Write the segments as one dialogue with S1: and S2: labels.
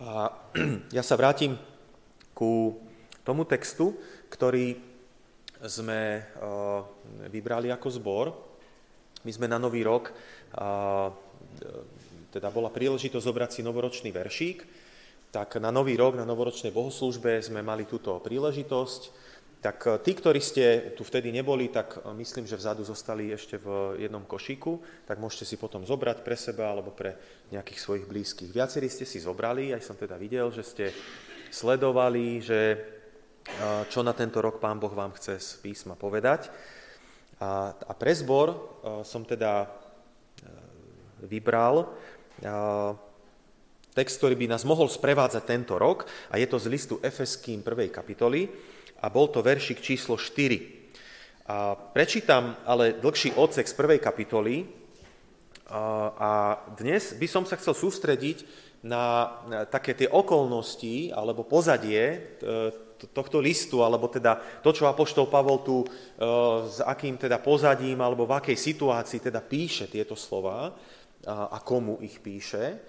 S1: A ja sa vrátim ku tomu textu, ktorý sme vybrali ako zbor. My sme na Nový rok, teda bola príležitosť zobrať si novoročný veršík, tak na Nový rok, na novoročnej bohoslúžbe sme mali túto príležitosť tak e, tí, ktorí ste tu vtedy neboli, tak e, myslím, že vzadu zostali ešte v jednom košíku, tak môžete si potom zobrať pre seba alebo pre nejakých svojich blízkych. Viacerí ste si zobrali, aj som teda videl, že ste sledovali, že e, čo na tento rok Pán Boh vám chce z písma povedať. A, a pre zbor som teda vybral text, ktorý by nás mohol sprevádzať tento rok a je to z listu Efeským 1. kapitoly a bol to veršik číslo 4. A prečítam ale dlhší odsek z prvej kapitoly a dnes by som sa chcel sústrediť na také tie okolnosti alebo pozadie e, tohto listu, alebo teda to, čo Apoštol Pavol tu e, s akým teda pozadím alebo v akej situácii teda píše tieto slova a komu ich píše.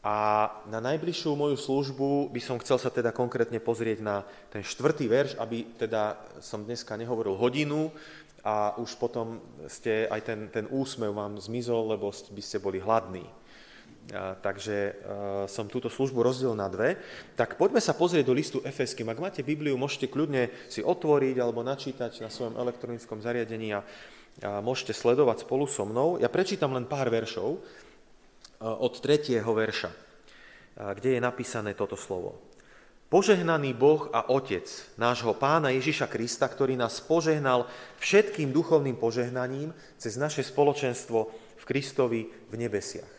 S1: A na najbližšiu moju službu by som chcel sa teda konkrétne pozrieť na ten štvrtý verš, aby teda som dneska nehovoril hodinu a už potom ste, aj ten, ten úsmev vám zmizol, lebo by ste boli hladní. A, takže a, som túto službu rozdiel na dve. Tak poďme sa pozrieť do listu Efeským. Ak máte Bibliu, môžete kľudne si otvoriť alebo načítať na svojom elektronickom zariadení a, a môžete sledovať spolu so mnou. Ja prečítam len pár veršov od tretieho verša, kde je napísané toto slovo. Požehnaný Boh a Otec nášho Pána Ježiša Krista, ktorý nás požehnal všetkým duchovným požehnaním cez naše spoločenstvo v Kristovi v nebesiach.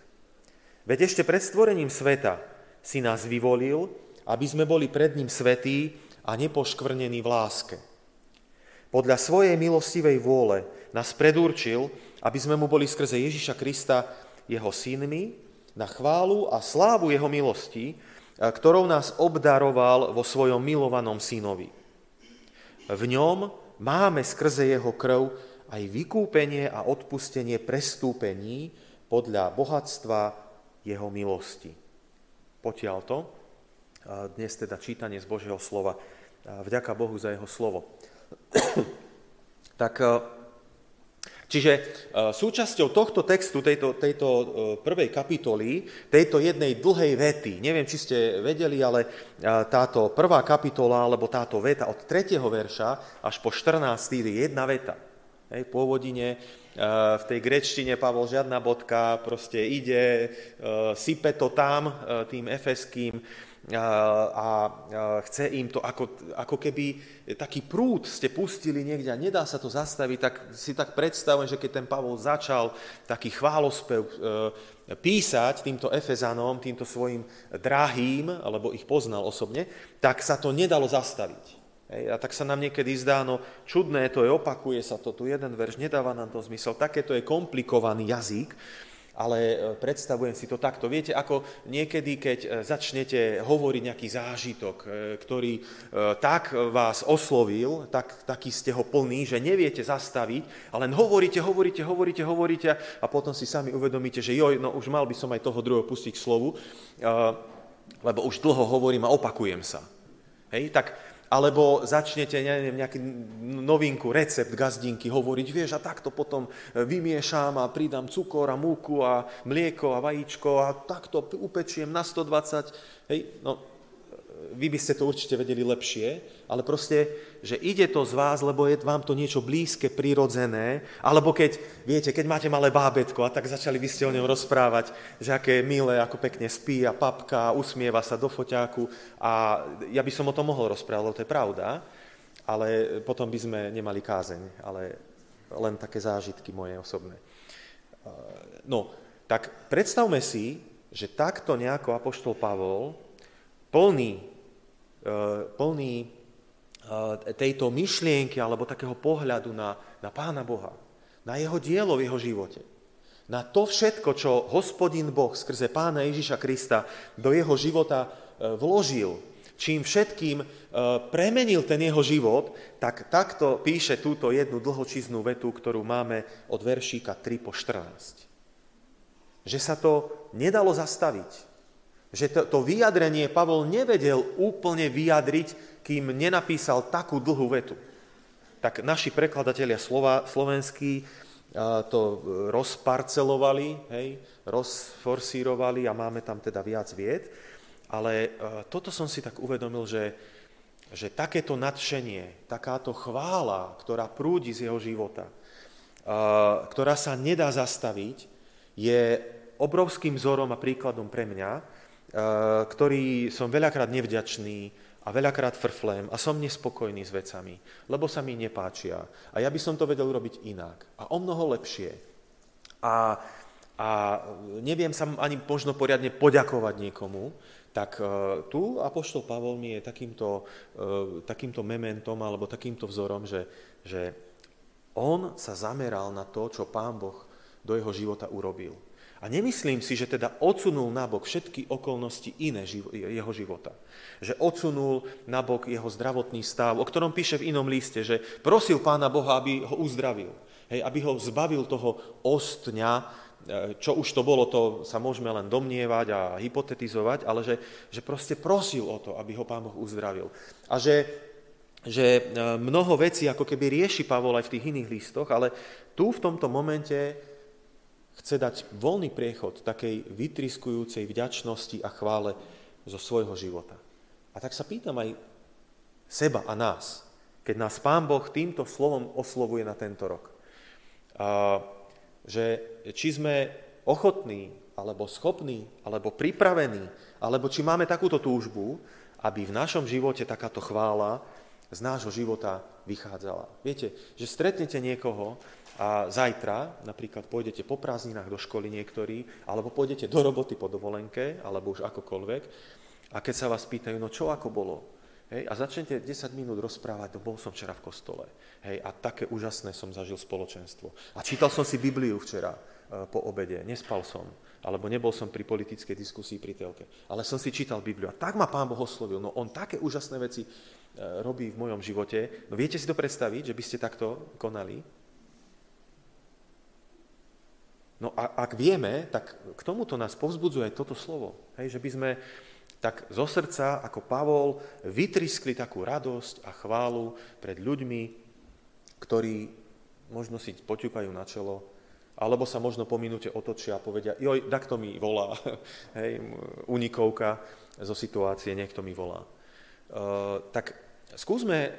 S1: Veď ešte pred stvorením sveta si nás vyvolil, aby sme boli pred ním svetí a nepoškvrnení v láske. Podľa svojej milostivej vôle nás predurčil, aby sme mu boli skrze Ježiša Krista jeho synmi na chválu a slávu jeho milosti, ktorou nás obdaroval vo svojom milovanom synovi. V ňom máme skrze jeho krv aj vykúpenie a odpustenie prestúpení podľa bohatstva jeho milosti. Potiaľ to, dnes teda čítanie z Božieho slova. Vďaka Bohu za jeho slovo. tak Čiže e, súčasťou tohto textu, tejto, tejto e, prvej kapitoly, tejto jednej dlhej vety, neviem, či ste vedeli, ale e, táto prvá kapitola, alebo táto veta od 3. verša až po 14. je jedna veta. Hej, pôvodine v tej grečtine Pavol žiadna bodka, proste ide, sype to tam tým efeským, a chce im to ako, ako keby taký prúd ste pustili niekde a nedá sa to zastaviť, tak si tak predstavujem, že keď ten Pavol začal taký chválospev e, písať týmto Efezanom, týmto svojim drahým, alebo ich poznal osobne, tak sa to nedalo zastaviť. A tak sa nám niekedy zdá, no čudné to je, opakuje sa to, tu jeden verš, nedáva nám to zmysel, takéto je komplikovaný jazyk, ale e, predstavujem si to takto. Viete, ako niekedy, keď e, začnete hovoriť nejaký zážitok, e, ktorý tak vás oslovil, tak, taký ste ho plný, že neviete zastaviť, ale len hovoríte, hovoríte, hovoríte, hovoríte a potom si sami uvedomíte, že joj, no už mal by som aj toho druhého pustiť k slovu, lebo už dlho hovorím a opakujem sa. Hej, tak alebo začnete, neviem, nejakú novinku, recept gazdinky hovoriť, vieš, a takto potom e, vymiešam a pridám cukor a múku a mlieko a vajíčko a takto upečiem na 120. Hej, no, vy by ste to určite vedeli lepšie, ale proste, že ide to z vás, lebo je vám to niečo blízke, prirodzené, alebo keď, viete, keď máte malé bábetko a tak začali by ste o ňom rozprávať, že aké je milé, ako pekne spí a papka, usmieva sa do foťáku a ja by som o tom mohol rozprávať, lebo to je pravda, ale potom by sme nemali kázeň, ale len také zážitky moje osobné. No, tak predstavme si, že takto nejako Apoštol Pavol, plný plný eh, tejto myšlienky alebo takého pohľadu na, na Pána Boha, na jeho dielo v jeho živote, na to všetko, čo hospodin Boh skrze Pána Ježiša Krista do jeho života eh, vložil, čím všetkým premenil ten jeho život, tak takto píše túto jednu dlhočiznú vetu, ktorú máme od veršíka 3 po 14. Že sa to nedalo zastaviť, Že to, to vyjadrenie Pavol nevedel úplne vyjadriť, kým nenapísal takú dlhú vetu. Tak naši prekladatelia slovenskí to rozparcelovali, hej, rozforsírovali a máme tam teda viac vied. Ale toto som si tak uvedomil, že, že takéto nadšenie, takáto chvála, ktorá prúdi z jeho života, ktorá sa nedá zastaviť, je obrovským vzorom a príkladom pre mňa, ktorý som veľakrát nevďačný a veľakrát frflem a som nespokojný s vecami, lebo sa mi nepáčia. A ja by som to vedel urobiť inak a o mnoho lepšie. A, a neviem sa ani možno poriadne poďakovať niekomu, tak uh, tu Apoštol Pavol mi je takýmto, uh, takýmto mementom alebo takýmto vzorom, že, že on sa zameral na to, čo Pán Boh do jeho života urobil. A nemyslím si, že teda odsunul nabok všetky okolnosti iné jeho života. Že odsunul nabok jeho zdravotný stav, o ktorom píše v inom liste, že prosil Pána Boha, aby ho uzdravil. Hej, aby ho zbavil toho ostňa, e, čo už to bolo, to sa môžeme len domnievať a hypotetizovať, ale že, že proste prosil o to, aby ho Pán Boh uzdravil. A že, že e, mnoho vecí ako keby rieši Pavol aj v tých iných listoch, ale tu v tomto momente chce dať voľný priechod takej vytriskujúcej vďačnosti a chvále zo svojho života. A tak sa pýtam aj seba a nás, keď nás Pán Boh týmto slovom oslovuje na tento rok. A, že či sme ochotní, alebo schopní, alebo pripravení, alebo či máme takúto túžbu, aby v našom živote takáto chvála z nášho života vychádzala. Viete, že stretnete niekoho, a zajtra napríklad pôjdete po prázdninách do školy niektorí, alebo pôjdete do roboty po dovolenke, alebo už akokoľvek, a keď sa vás pýtajú, no čo ako bolo? Hej, a začnete 10 minút rozprávať, no bol som včera v kostole. Hej, a také úžasné som zažil spoločenstvo. A čítal som si Bibliu včera e, po obede, nespal som, alebo nebol som pri politickej diskusii pri telke, ale som si čítal Bibliu. A tak ma Pán Boh oslovil. No on také úžasné veci e, robí v mojom živote. No viete si to predstaviť, že by ste takto konali? No a ak vieme, tak k tomuto nás povzbudzuje toto slovo. Hej, že by sme tak zo srdca, ako Pavol, vytriskli takú radosť a chválu pred ľuďmi, ktorí možno si poťukajú na čelo, alebo sa možno po minúte otočia a povedia, joj, takto mi volá, hej, unikovka zo situácie, niekto mi volá. Uh, tak skúsme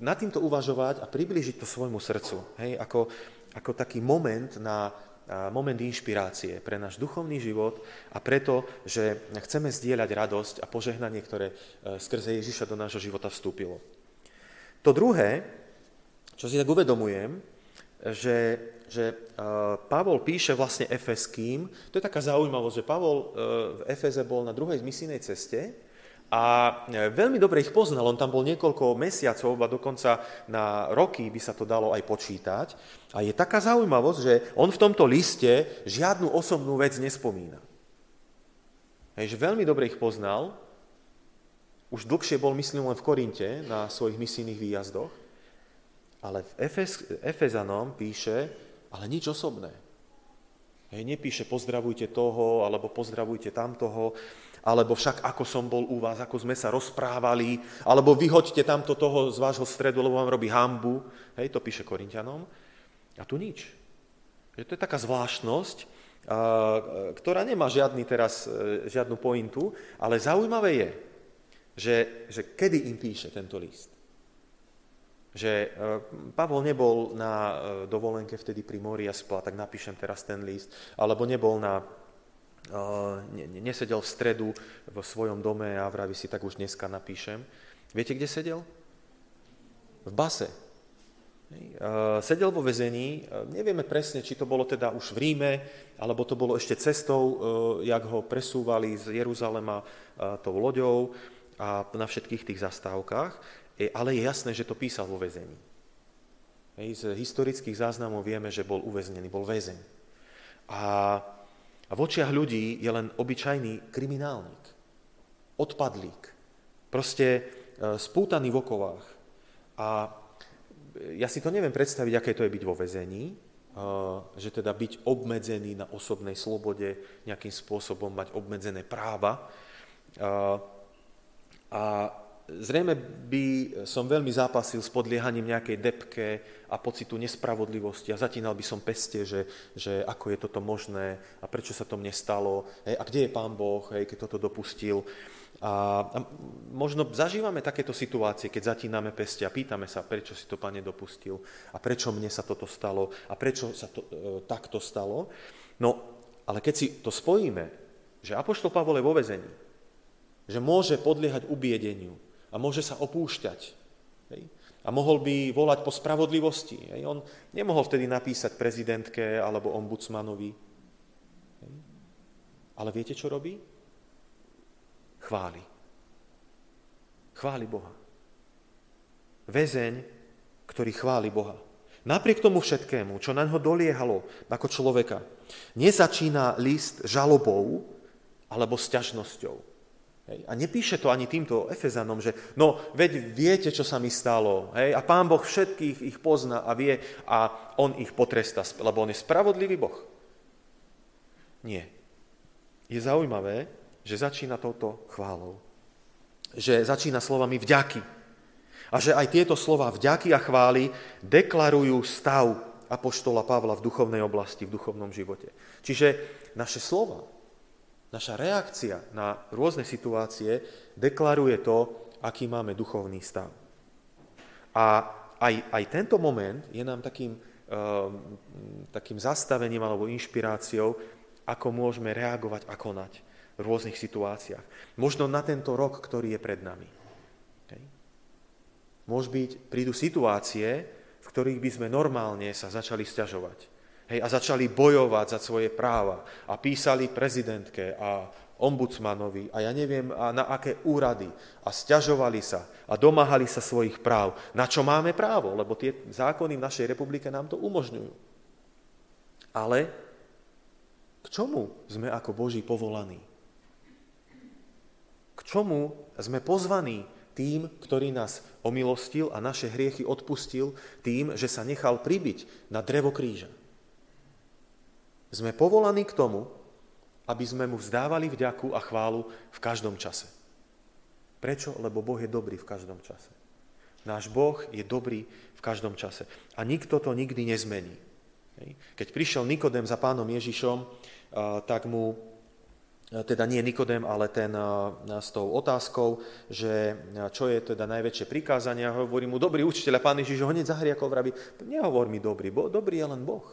S1: nad týmto uvažovať a približiť to svojmu srdcu, hej, ako, ako taký moment na moment inšpirácie pre náš duchovný život a preto, že chceme zdieľať radosť a požehnanie, ktoré e, skrze Ježiša do nášho života vstúpilo. To druhé, čo si tak uvedomujem, že, že e, Pavol píše vlastne Efeským, to je taká zaujímavosť, že Pavol e, v Efeze bol na druhej misijnej ceste, a e, veľmi dobre ich poznal, on tam bol niekoľko mesiacov, a dokonca na roky by sa to dalo aj počítať. A je taká zaujímavosť, že on v tomto liste žiadnu osobnú vec nespomína. Hej, veľmi dobre ich poznal, už dlhšie bol, myslím, len v Korinte na svojich misijných výjazdoch, ale v Efes, Efezanom píše, ale nič osobné. Hej, nepíše pozdravujte toho, alebo pozdravujte tamtoho, alebo však ako som bol u vás, ako sme sa rozprávali, alebo vyhoďte tamto toho z vášho stredu, lebo vám robí hambu. Hej, to píše Korintianom. A tu nič. Že to je taká zvláštnosť, ktorá nemá žiadny teraz, e, žiadnu pointu, ale zaujímavé je, že, že kedy im píše tento list. Že e, Pavol nebol na e, dovolenke vtedy pri mori a spal, tak napíšem teraz ten list, alebo nebol na nesedel v stredu v svojom dome a vraví si, tak už dneska napíšem. Viete, kde sedel? V base. Sedel vo vezení, nevieme presne, či to bolo teda už v Ríme, alebo to bolo ešte cestou, jak ho presúvali z Jeruzalema tou loďou a na všetkých tých zastávkach, e, ale je jasné, že to písal vo vezení. Z historických záznamov vieme, že bol uväznený, bol väzeň. A a v očiach ľudí je len obyčajný kriminálnik, odpadlík, proste e, spútaný v okovách. A ja si to neviem predstaviť, aké to je byť vo vezení, e, že teda byť obmedzený na osobnej slobode, nejakým spôsobom mať obmedzené práva. A zrejme by som veľmi zápasil s podliehaním nejakej depke a pocitu nespravodlivosti a zatínal by som peste, že, že ako je toto možné a prečo sa to mne stalo hej, a kde je Pán Boh, hej, keď toto dopustil. A, a možno zažívame takéto situácie, keď zatíname peste a pýtame sa, prečo si to Pane dopustil a prečo mne sa toto stalo a prečo sa to e, takto stalo. No, ale keď si to spojíme, že Apoštol Pavol je vo vezení, že môže podliehať ubiedeniu a môže sa opúšťať. Hej? A mohol by volať po spravodlivosti. Hej? On nemohol vtedy napísať prezidentke alebo ombudsmanovi. Hej? Ale viete, čo robí? chváli. Chváli Boha. Väzeň, ktorý chváli Boha. Napriek tomu všetkému, čo na ňo doliehalo ako človeka, nezačína list žalobou alebo sťažnosťou. Hej. A nepíše to ani týmto Efezanom, že no, veď viete, čo sa mi stalo. Hej, a pán Boh všetkých ich pozná a vie a on ich potresta, lebo on je spravodlivý Boh. Nie. Je zaujímavé, že začína touto chválou. Že začína slovami vďaky. A že aj tieto slova vďaky a chvály deklarujú stav apoštola Pavla v duchovnej oblasti, v duchovnom živote. Čiže naše slova, naša reakcia na rôzne situácie deklaruje to, aký máme duchovný stav. A aj, aj tento moment je nám takým, uh, takým zastavením alebo inšpiráciou, ako môžeme reagovať a konať v rôznych situáciách. Možno na tento rok, ktorý je pred nami. Okay? Môže byť, prídu situácie, v ktorých by sme normálne sa začali stiažovať. Hej, a začali bojovať za svoje práva a písali prezidentke a ombudsmanovi a ja neviem a na aké úrady a stiažovali sa a domáhali sa svojich práv. Na čo máme právo? Lebo tie zákony v našej republike nám to umožňujú. Ale k čomu sme ako Boží povolaní? čomu sme pozvaní tým, ktorý nás omilostil a naše hriechy odpustil tým, že sa nechal pribiť na drevo kríža. Sme povolaní k tomu, aby sme mu vzdávali vďaku a chválu v každom čase. Prečo? Lebo Boh je dobrý v každom čase. Náš Boh je dobrý v každom čase. A nikto to nikdy nezmení. Keď prišiel Nikodem za pánom Ježišom, tak mu teda nie Nikodem, ale ten s tou otázkou, že čo je teda najväčšie prikázanie. Hovorí mu, dobrý učiteľ, a pán Ježiš ho hneď zahriakol, vraví, nehovor mi dobrý, bo, dobrý je len Boh.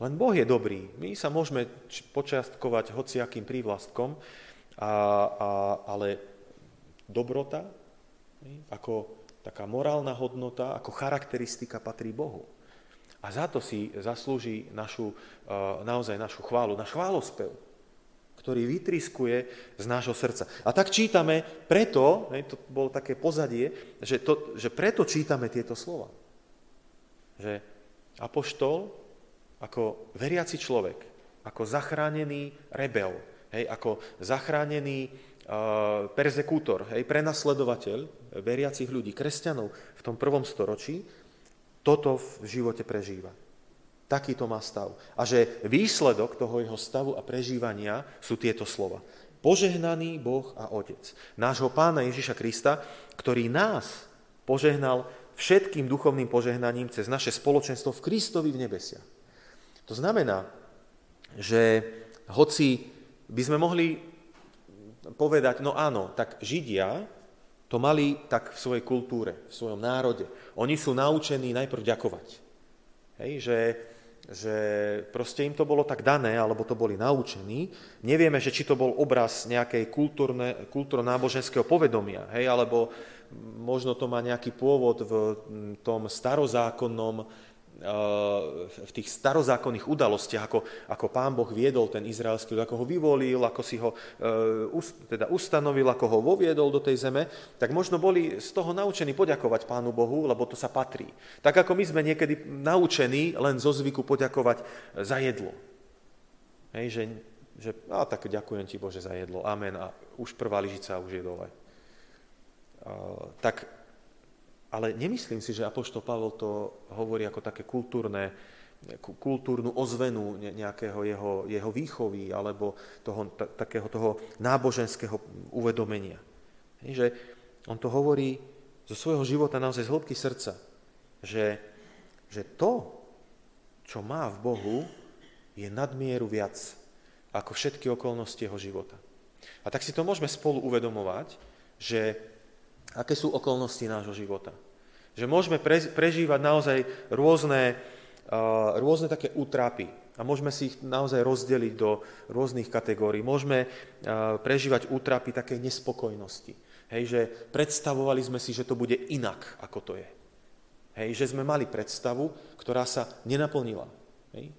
S1: Len Boh je dobrý. My sa môžeme počiastkovať hociakým prívlastkom, a, a, ale dobrota, ako taká morálna hodnota, ako charakteristika patrí Bohu. A za to si zaslúži našu, naozaj našu chválu, náš chválospev ktorý vytriskuje z nášho srdca. A tak čítame preto, to bolo také pozadie, že, to, že preto čítame tieto slova. Že apoštol ako veriaci človek, ako zachránený rebel, hej, ako zachránený uh, perzekútor, hej, prenasledovateľ veriacich ľudí, kresťanov v tom prvom storočí, toto v živote prežíva. Takýto má stav. A že výsledok toho jeho stavu a prežívania sú tieto slova. Požehnaný Boh a Otec. Nášho pána Ježiša Krista, ktorý nás požehnal všetkým duchovným požehnaním cez naše spoločenstvo v Kristovi v nebesiach. To znamená, že hoci by sme mohli povedať, no áno, tak Židia to mali tak v svojej kultúre, v svojom národe. Oni sú naučení najprv ďakovať. Hej, že že proste im to bolo tak dané, alebo to boli naučení. Nevieme, že či to bol obraz nejakej kultúrno-náboženského povedomia, hej, alebo možno to má nejaký pôvod v tom starozákonnom v tých starozákonných udalostiach, ako, ako pán Boh viedol ten izraelský ľud, ako ho vyvolil, ako si ho e, teda ustanovil, ako ho voviedol do tej zeme, tak možno boli z toho naučení poďakovať pánu Bohu, lebo to sa patrí. Tak ako my sme niekedy naučení len zo zvyku poďakovať za jedlo. Hej, že, že a tak ďakujem ti Bože za jedlo, amen, a už prvá lyžica už je dole. Uh, tak ale nemyslím si, že Apoštol Pavol to hovorí ako také kultúrne kultúrnu ozvenu nejakého jeho, jeho výchovy alebo toho, takého toho náboženského uvedomenia. Že on to hovorí zo svojho života naozaj z hĺbky srdca, že, že to, čo má v Bohu, je nadmieru viac ako všetky okolnosti jeho života. A tak si to môžeme spolu uvedomovať, že aké sú okolnosti nášho života. Že môžeme prežívať naozaj rôzne, rôzne také útrapy a môžeme si ich naozaj rozdeliť do rôznych kategórií. Môžeme prežívať útrapy takej nespokojnosti. Hej, že predstavovali sme si, že to bude inak, ako to je. Hej, že sme mali predstavu, ktorá sa nenaplnila. Hej.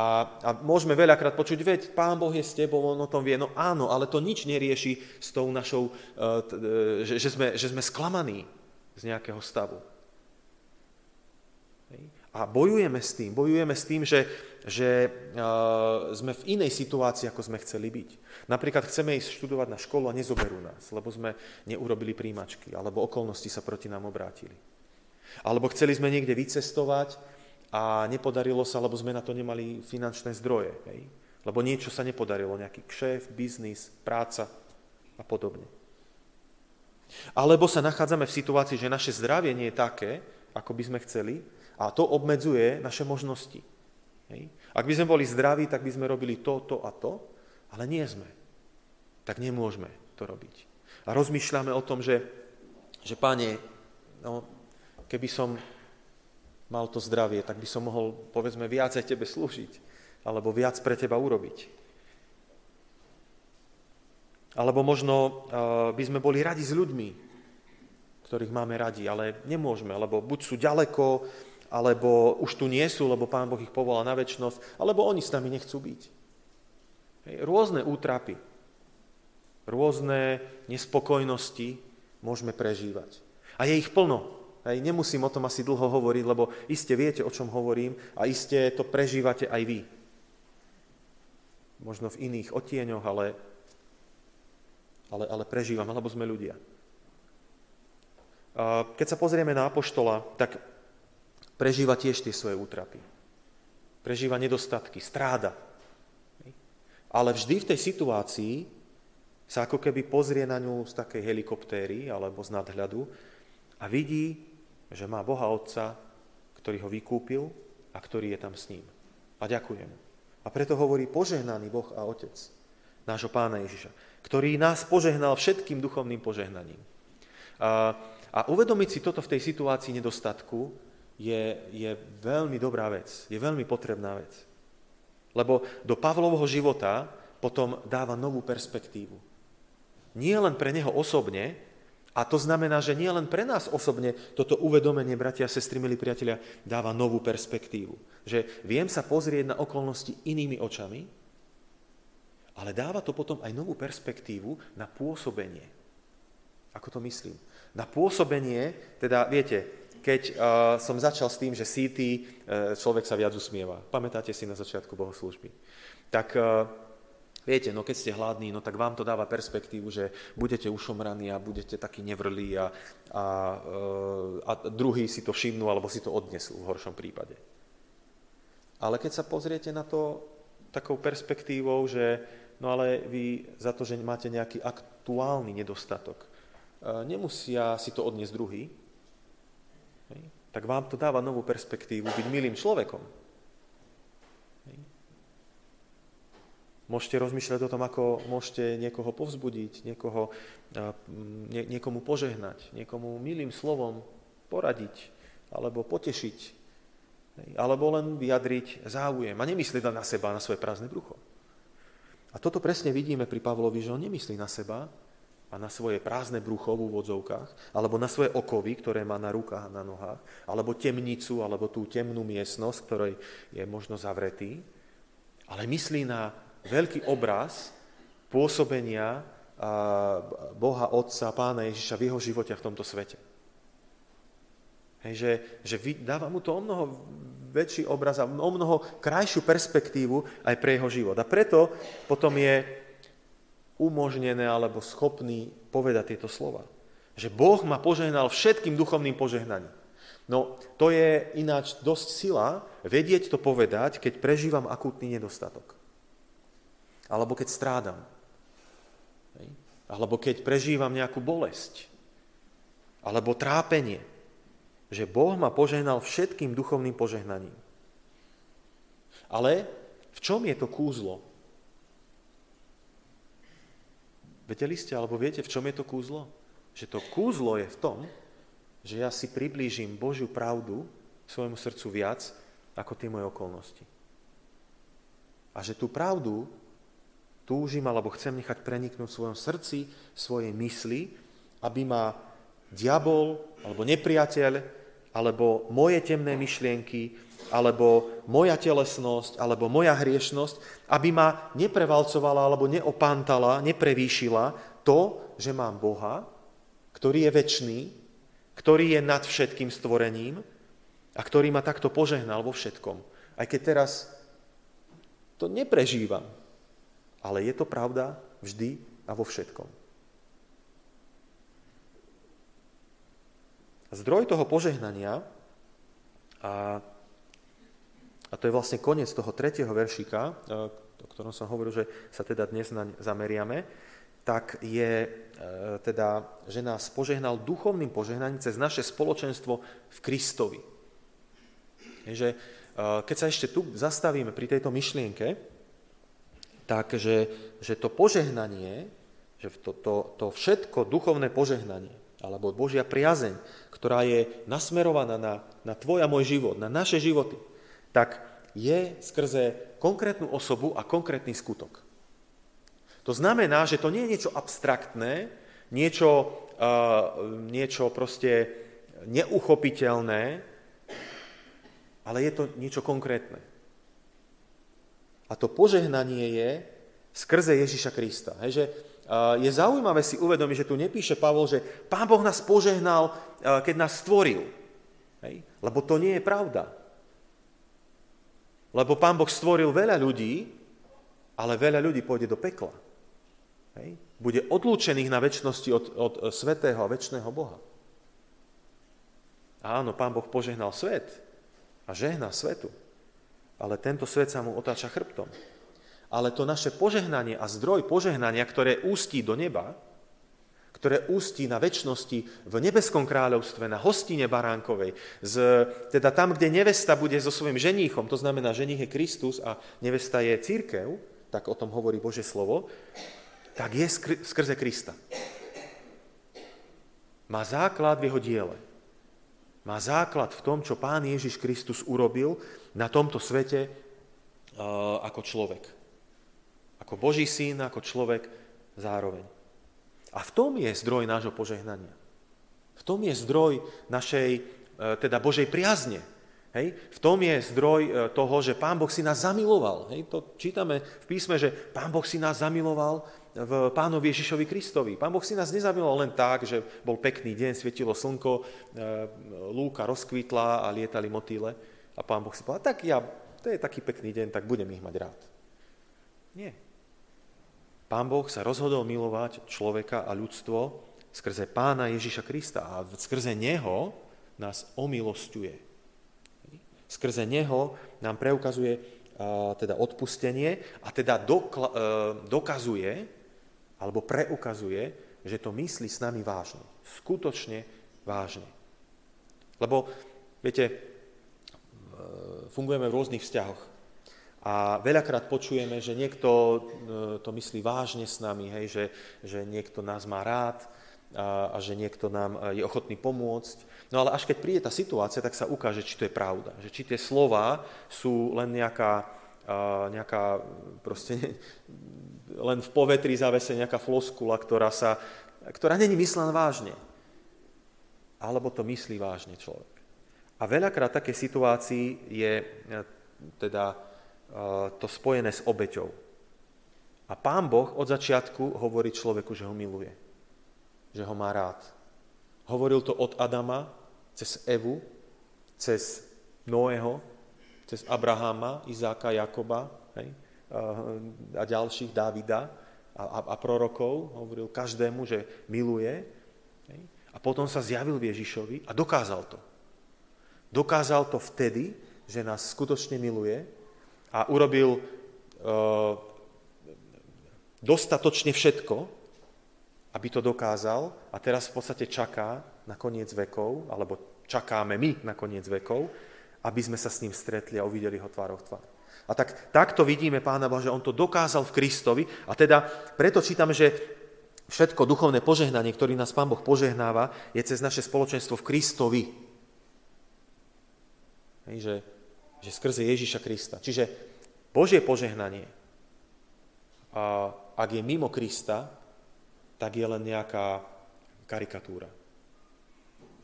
S1: A, a môžeme veľakrát počuť, veď Pán Boh je s tebou, on o tom vie. No áno, ale to nič nerieši s tou našou, t, uh, že, sme, že sme sklamaní z nejakého stavu. A bojujeme s tým, bojujeme s tým, že, že uh, sme v inej situácii, ako sme chceli byť. Napríklad chceme ísť študovať na školu a nezoberú nás, lebo sme neurobili príjmačky, alebo okolnosti sa proti nám obrátili. Alebo chceli sme niekde vycestovať a nepodarilo sa, lebo sme na to nemali finančné zdroje. Hej? Lebo niečo sa nepodarilo, nejaký kšef, biznis, práca a podobne. Alebo sa nachádzame v situácii, že naše zdravie nie je také, ako by sme chceli a to obmedzuje naše možnosti. Hej? Ak by sme boli zdraví, tak by sme robili to, to a to, ale nie sme. Tak nemôžeme to robiť. A rozmýšľame o tom, že, že páne, no, keby som mal to zdravie, tak by som mohol, povedzme, viac aj tebe slúžiť, alebo viac pre teba urobiť. Alebo možno uh, by sme boli radi s ľuďmi, ktorých máme radi, ale nemôžeme, lebo buď sú ďaleko, alebo už tu nie sú, lebo Pán Boh ich povolá na väčšnosť, alebo oni s nami nechcú byť. Hej, rôzne útrapy, rôzne nespokojnosti môžeme prežívať. A je ich plno. Hej, nemusím o tom asi dlho hovoriť, lebo iste viete, o čom hovorím a iste to prežívate aj vy. Možno v iných otieňoch, ale, ale, ale prežívame, lebo sme ľudia. Keď sa pozrieme na Apoštola, tak prežíva tiež tie svoje útrapy. Prežíva nedostatky, stráda. Ale vždy v tej situácii sa ako keby pozrie na ňu z takej helikoptéry alebo z nadhľadu a vidí, že má Boha Otca, ktorý ho vykúpil a ktorý je tam s ním. A ďakujem. A preto hovorí požehnaný Boh a Otec nášho pána Ježiša, ktorý nás požehnal všetkým duchovným požehnaním. A, a uvedomiť si toto v tej situácii nedostatku je, je veľmi dobrá vec, je veľmi potrebná vec. Lebo do Pavlovho života potom dáva novú perspektívu. Nie len pre neho osobne, a to znamená, že nie len pre nás osobne toto uvedomenie, bratia a sestry, milí priatelia, dáva novú perspektívu. Že viem sa pozrieť na okolnosti inými očami, ale dáva to potom aj novú perspektívu na pôsobenie. Ako to myslím? Na pôsobenie, teda viete, keď uh, som začal s tým, že síty, uh, človek sa viac usmieva. Pamätáte si na začiatku bohoslúžby. Tak uh, Viete, no keď ste hladní, no tak vám to dáva perspektívu, že budete ušomraní a budete takí nevrlí a, a, e, a druhý si to všimnú alebo si to odnesú v horšom prípade. Ale keď sa pozriete na to takou perspektívou, že no ale vy za to, že máte nejaký aktuálny nedostatok, e, nemusia si to odniesť druhý, tak vám to dáva novú perspektívu byť milým človekom. Môžete rozmýšľať o tom, ako môžete niekoho povzbudiť, niekoho, nie, niekomu požehnať, niekomu milým slovom poradiť alebo potešiť, alebo len vyjadriť záujem a nemyslieť na seba, na svoje prázdne brucho. A toto presne vidíme pri Pavlovi, že on nemyslí na seba a na svoje prázdne brucho v úvodzovkách, alebo na svoje okovy, ktoré má na rukách a na nohách, alebo temnicu, alebo tú temnú miestnosť, ktorej je možno zavretý, ale myslí na veľký obraz pôsobenia Boha Otca, Pána Ježiša v jeho živote v tomto svete. Hej, že, že dáva mu to o mnoho väčší obraz a o mnoho krajšiu perspektívu aj pre jeho život. A preto potom je umožnené alebo schopný povedať tieto slova. Že Boh ma požehnal všetkým duchovným požehnaním. No, to je ináč dosť sila vedieť to povedať, keď prežívam akútny nedostatok. Alebo keď strádam. Alebo keď prežívam nejakú bolesť. Alebo trápenie. Že Boh ma požehnal všetkým duchovným požehnaním. Ale v čom je to kúzlo? Vedeli ste, alebo viete, v čom je to kúzlo? Že to kúzlo je v tom, že ja si priblížim Božiu pravdu svojmu srdcu viac ako tie moje okolnosti. A že tú pravdu túžim alebo chcem nechať preniknúť v svojom srdci, svojej mysli, aby ma diabol alebo nepriateľ alebo moje temné myšlienky alebo moja telesnosť alebo moja hriešnosť, aby ma neprevalcovala alebo neopantala, neprevýšila to, že mám Boha, ktorý je väčší, ktorý je nad všetkým stvorením a ktorý ma takto požehnal vo všetkom. Aj keď teraz to neprežívam, ale je to pravda vždy a vo všetkom. Zdroj toho požehnania, a, a to je vlastne koniec toho tretieho veršika, e, o ktorom som hovoril, že sa teda dnes naň zameriame, tak je e, teda, že nás požehnal duchovným požehnaním cez naše spoločenstvo v Kristovi. Je, že, e, keď sa ešte tu zastavíme pri tejto myšlienke, tak, že, že to požehnanie, že to, to, to všetko duchovné požehnanie, alebo Božia priazeň, ktorá je nasmerovaná na, na tvoj a môj život, na naše životy, tak je skrze konkrétnu osobu a konkrétny skutok. To znamená, že to nie je niečo abstraktné, niečo, uh, niečo proste neuchopiteľné, ale je to niečo konkrétne. A to požehnanie je skrze Ježiša Krista. Hej, že je zaujímavé si uvedomiť, že tu nepíše Pavol, že Pán Boh nás požehnal, keď nás stvoril. Hej? Lebo to nie je pravda. Lebo Pán Boh stvoril veľa ľudí, ale veľa ľudí pôjde do pekla. Hej? Bude odlúčených na väčšnosti od, od svetého a väčšného Boha. Áno, Pán Boh požehnal svet a žehná svetu, ale tento svet sa mu otáča chrbtom. Ale to naše požehnanie a zdroj požehnania, ktoré ústí do neba, ktoré ústí na väčšnosti v nebeskom kráľovstve, na hostine baránkovej, z, teda tam, kde nevesta bude so svojím ženíchom, to znamená, ženích je Kristus a nevesta je církev, tak o tom hovorí Bože slovo, tak je skrze Krista. Má základ v jeho diele. Má základ v tom, čo Pán Ježiš Kristus urobil na tomto svete uh, ako človek. Ako Boží syn, ako človek zároveň. A v tom je zdroj nášho požehnania. V tom je zdroj našej, uh, teda Božej priazne. Hej? V tom je zdroj uh, toho, že Pán Boh si nás zamiloval. Hej? To čítame v písme, že Pán Boh si nás zamiloval v pánovi Ježišovi Kristovi. Pán Boh si nás nezamiloval len tak, že bol pekný deň, svietilo slnko, e, lúka rozkvitla a lietali motýle. A pán Boh si povedal, tak ja, to je taký pekný deň, tak budem ich mať rád. Nie. Pán Boh sa rozhodol milovať človeka a ľudstvo skrze pána Ježiša Krista a skrze neho nás omilostuje. Skrze neho nám preukazuje teda odpustenie a teda dokla, e, dokazuje, alebo preukazuje, že to myslí s nami vážne. Skutočne vážne. Lebo, viete, e, fungujeme v rôznych vzťahoch. A veľakrát počujeme, že niekto e, to myslí vážne s nami, hej, že, že niekto nás má rád a, a že niekto nám e, je ochotný pomôcť. No ale až keď príde tá situácia, tak sa ukáže, či to je pravda. Že či tie slova sú len nejaká, nejaká proste len v povetri zavese nejaká floskula, ktorá, sa, ktorá není myslená vážne. Alebo to myslí vážne človek. A veľakrát také situácii je e, teda e, to spojené s obeťou. A pán Boh od začiatku hovorí človeku, že ho miluje. Že ho má rád. Hovoril to od Adama, cez Evu, cez Noého, cez Abrahama, Izáka, Jakoba, hej? A ďalších, Dávida a, a, a prorokov, hovoril každému, že miluje. A potom sa zjavil v Ježišovi a dokázal to. Dokázal to vtedy, že nás skutočne miluje a urobil e, dostatočne všetko, aby to dokázal a teraz v podstate čaká na koniec vekov, alebo čakáme my na koniec vekov, aby sme sa s ním stretli a uvideli ho tvárov tvár. A tak, takto vidíme Pána Boha, že on to dokázal v Kristovi a teda preto čítame, že všetko duchovné požehnanie, ktorý nás Pán Boh požehnáva, je cez naše spoločenstvo v Kristovi. Hej, že, že skrze Ježíša Krista. Čiže Božie požehnanie, a ak je mimo Krista, tak je len nejaká karikatúra.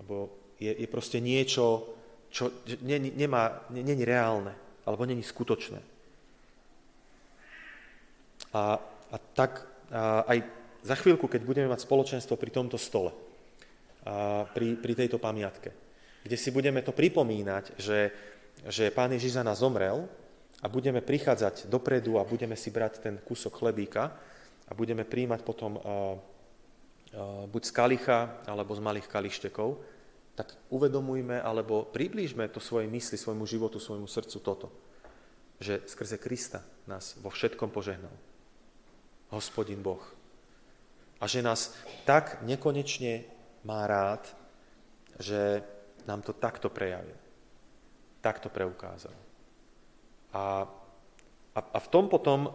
S1: Lebo je, je proste niečo, čo není, nemá, není reálne alebo není skutočné. A, a tak a aj za chvíľku, keď budeme mať spoločenstvo pri tomto stole, a pri, pri tejto pamiatke, kde si budeme to pripomínať, že, že Pán Ježiš za nás zomrel a budeme prichádzať dopredu a budeme si brať ten kúsok chlebíka a budeme príjmať potom a, a, buď z kalicha alebo z malých kalištekov, tak uvedomujme alebo priblížme to svojej mysli, svojmu životu, svojmu srdcu toto, že skrze Krista nás vo všetkom požehnal. Hospodin Boh. A že nás tak nekonečne má rád, že nám to takto prejavil. Takto preukázal. A, a, a v tom potom,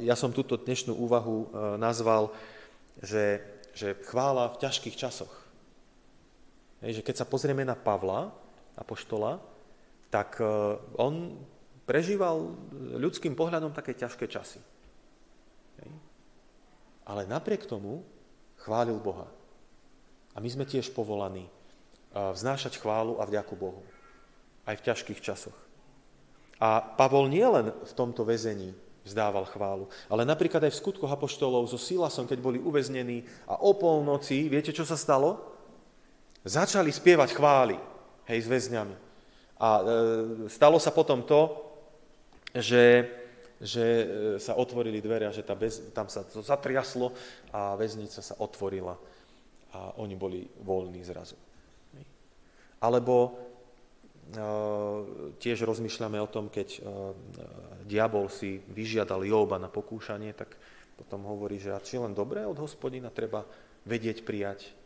S1: ja som túto dnešnú úvahu nazval, že, že chvála v ťažkých časoch. Hej, že keď sa pozrieme na Pavla, apoštola, tak e, on prežíval ľudským pohľadom také ťažké časy. Ale napriek tomu chválil Boha. A my sme tiež povolaní e, vznášať chválu a vďaku Bohu. Aj v ťažkých časoch. A Pavol nielen v tomto väzení vzdával chválu, ale napríklad aj v skutkoch apoštolov so Silasom, keď boli uväznení a o polnoci, viete, čo sa stalo? Začali spievať chvály, hej, s väzňami. A e, stalo sa potom to, že, že e, sa otvorili dvere a že tá bez, tam sa to zatriaslo a väznica sa otvorila a oni boli voľní zrazu. Alebo e, tiež rozmýšľame o tom, keď e, diabol si vyžiadal Jóba na pokúšanie, tak potom hovorí, že a či len dobré od hospodina treba vedieť prijať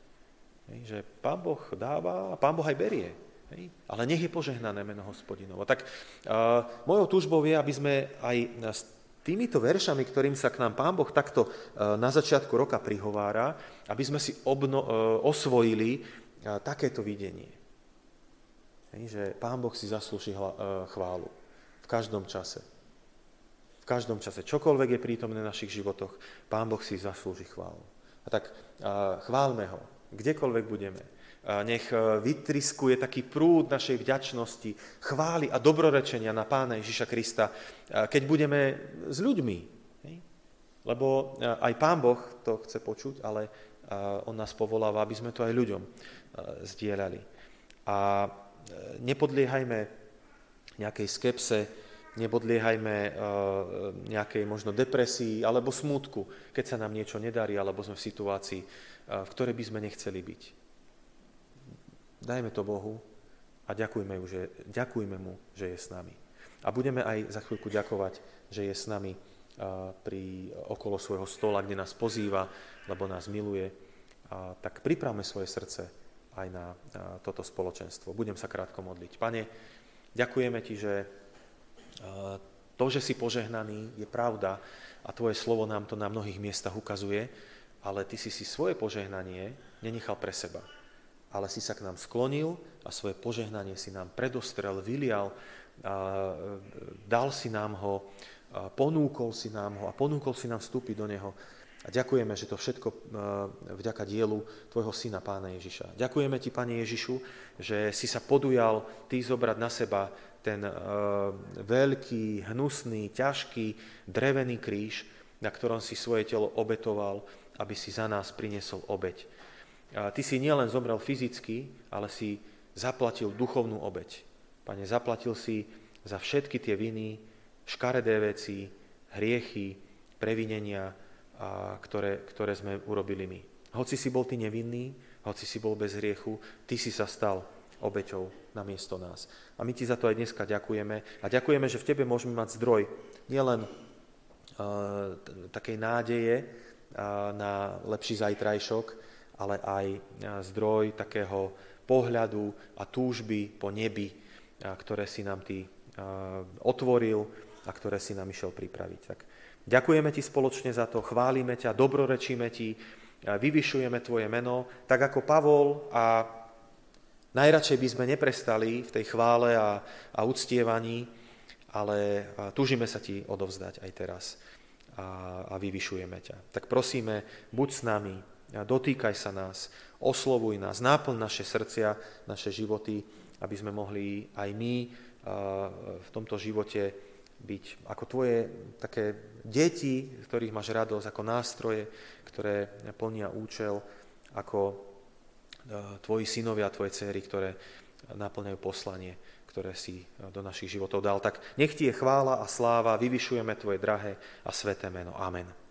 S1: Hej, že Pán Boh dáva a Pán Boh aj berie. Hej, ale nech je požehnané meno hospodinovo. Tak uh, mojou túžbou je, aby sme aj s týmito veršami, ktorým sa k nám Pán Boh takto uh, na začiatku roka prihovára, aby sme si obno, uh, osvojili uh, takéto videnie. Hej, že Pán Boh si zaslúži hla, uh, chválu v každom čase. V každom čase. Čokoľvek je prítomné v našich životoch, Pán Boh si zaslúži chválu. A tak uh, chválme ho kdekoľvek budeme. Nech e, vytriskuje taký prúd našej vďačnosti, chvály a dobrorečenia na Pána Ježiša Krista, keď budeme s ľuďmi. Lebo e, aj Pán Boh to chce počuť, ale e, On nás povoláva, aby sme to aj ľuďom zdieľali. A nepodliehajme nejakej skepse, nepodliehajme nejakej možno depresii alebo smútku, keď sa nám niečo nedarí, alebo sme v situácii, v ktorej by sme nechceli byť. Dajme to Bohu a ďakujme, mu, že, ďakujme mu, že je s nami. A budeme aj za chvíľku ďakovať, že je s nami pri, okolo svojho stola, kde nás pozýva, lebo nás miluje. A tak pripravme svoje srdce aj na toto spoločenstvo. Budem sa krátko modliť. Pane, ďakujeme Ti, že to, že si požehnaný, je pravda a Tvoje slovo nám to na mnohých miestach ukazuje ale ty si si svoje požehnanie nenechal pre seba. Ale si sa k nám sklonil a svoje požehnanie si nám predostrel, vylial, a dal si nám ho, ponúkol si nám ho a ponúkol si nám vstúpiť do neho. A ďakujeme, že to všetko vďaka dielu Tvojho Syna, Pána Ježiša. Ďakujeme Ti, Pane Ježišu, že si sa podujal Ty zobrať na seba ten veľký, hnusný, ťažký, drevený kríž, na ktorom si svoje telo obetoval, aby si za nás priniesol obeď. Ty si nielen zomrel fyzicky, ale si zaplatil duchovnú obeď. Pane, zaplatil si za všetky tie viny, škaredé veci, hriechy, previnenia, ktoré, ktoré sme urobili my. Hoci si bol ty nevinný, hoci si bol bez hriechu, ty si sa stal obeťou na miesto nás. A my ti za to aj dneska ďakujeme. A ďakujeme, že v tebe môžeme mať zdroj nielen uh, takej nádeje na lepší zajtrajšok, ale aj zdroj takého pohľadu a túžby po nebi, ktoré si nám ty otvoril a ktoré si nám išiel pripraviť. Tak ďakujeme ti spoločne za to, chválime ťa, dobrorečíme ti, vyvyšujeme tvoje meno, tak ako Pavol a najradšej by sme neprestali v tej chvále a, a uctievaní, ale túžime sa ti odovzdať aj teraz a, a vyvyšujeme ťa. Tak prosíme, buď s nami, dotýkaj sa nás, oslovuj nás, náplň naše srdcia, naše životy, aby sme mohli aj my v tomto živote byť ako tvoje také deti, ktorých máš radosť, ako nástroje, ktoré plnia účel, ako tvoji synovia tvoje cery, ktoré naplňajú poslanie, ktoré si e, do našich životov dal. Tak nech ti je chvála a sláva, vyvyšujeme tvoje drahé a sveté meno. Amen.